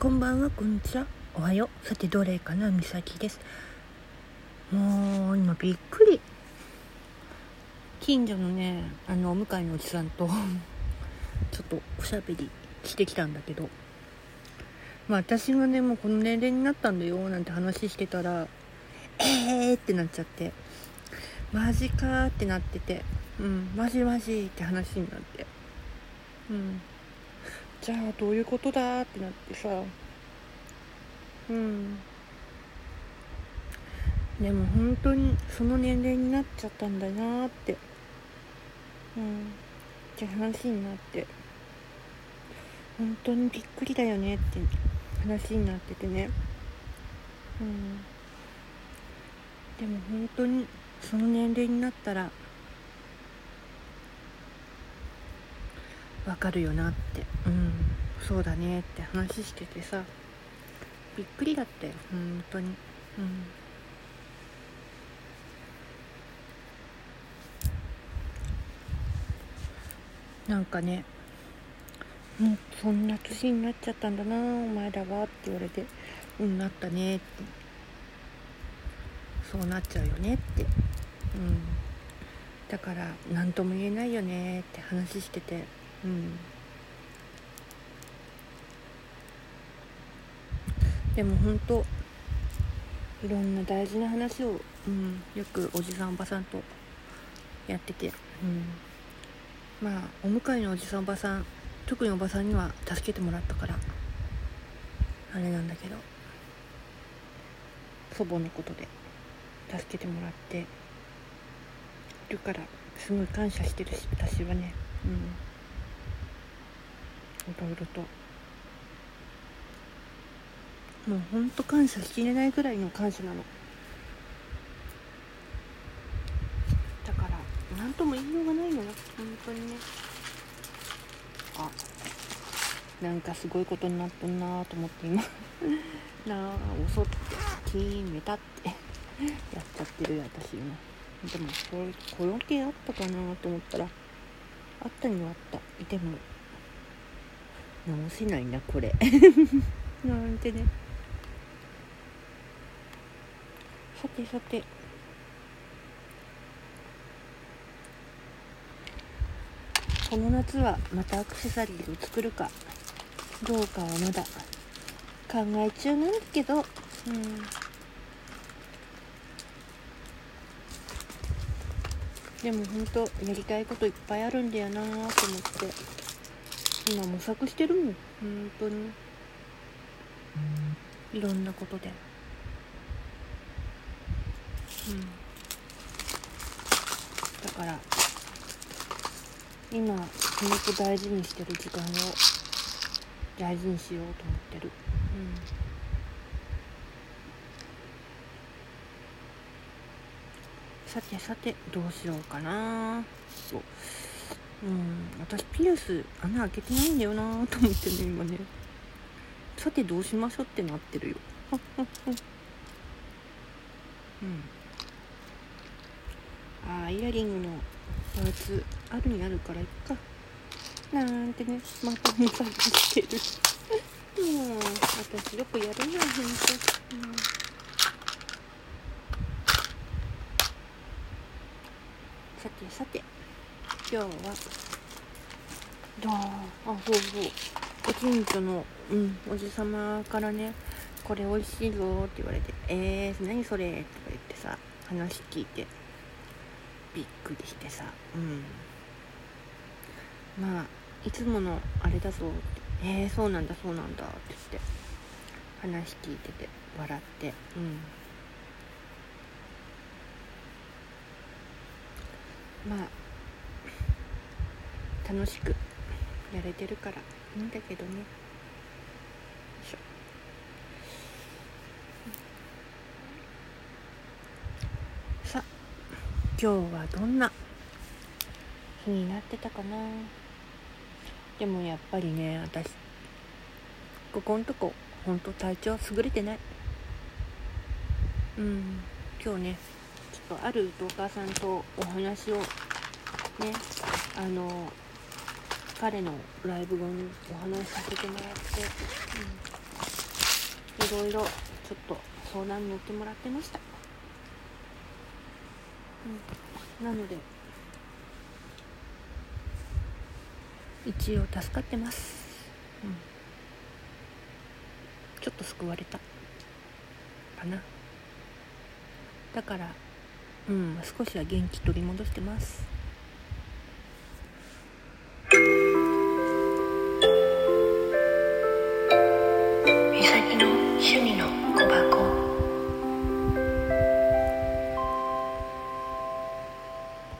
こんばんはこんにちは。おはよう。さてどれかな？みさきです。もう今びっくり。近所のねあのお向かいのおじさんとちょっとおしゃべりしてきたんだけど。まあ私がねもうこの年齢になったんだよなんて話してたらえーってなっちゃって。マジかってなってて。うんマジマジって話になって。うん。じゃあどういうことだってなってさ。うん。でも本当にその年齢になっちゃったんだなって。うん。って話になって。本当にびっくりだよねって話になっててね。うん。でも本当にその年齢になったらわかるよなって。うん。そうだねって話しててさ。びっくりだったよ本当に。うん。なんかね。もうそんな年になっちゃったんだなお前らはって言われて。うんなったねって。そうなっちゃうよねって。うん。だから何とも言えないよねって話してて。うん。でも本当いろんな大事な話を、うん、よくおじさんおばさんとやってて、うん、まあお迎えのおじさんおばさん特におばさんには助けてもらったからあれなんだけど。祖母のことで助けてもらってるからすごい感謝してるし私はね。うん。いろいろと。もうほんと感謝しきれないぐらいの感謝なの。だから何とも言いようがないのよ。本当にね。あなんかすごいことになっとんなと思って今。なあ遅って決めたってやっちゃってるよ私今。でもこれこの件あったかなと思ったらあったにはあった。でも直せないなこれ。なんてね。さてさて。この夏はまたアクセサリーを作るかどうかはまだ考え中なんだけど。うん。でも本当やりたいこといっぱいあるんだよなと思って。今模索してるもん。本当に。いろんなことで。うん。だから今すごく大事にしてる時間を大事にしようと思ってる。うん。さてさてどうしようかな。そう。うん。私ピアス穴開けてないんだよなと思ってね今ね。さてどうしましょうってなってるよ。うん。あーイヤリングのパーツあるにあるからいっか。なんてねまた模索してる。もう私よくやるなほんと、さてさて。今日はどうあそうそう。ご近所の、うん、おじさまからねこれ美味しいぞって言われてえー、何それとか言ってさ話聞いてびっくりしてさうん。まあいつものあれだぞって。えー、そうなんだそうなんだって言って話聞いてて笑ってうん。まあ楽しくやれてるからいいんだけどね。しょ。さあ今日はどんな日になってたかな。でもやっぱりね私ここんとこほんと体調優れてない。うん。今日ねちょっとあるトーカーさんとお話をねあの彼のライブ後にお話しさせてもらって、うん。いろいろちょっと相談に乗ってもらってました、うん、なので一応助かってます、うん、ちょっと救われた。かな。だからうん少しは元気取り戻してます。趣味の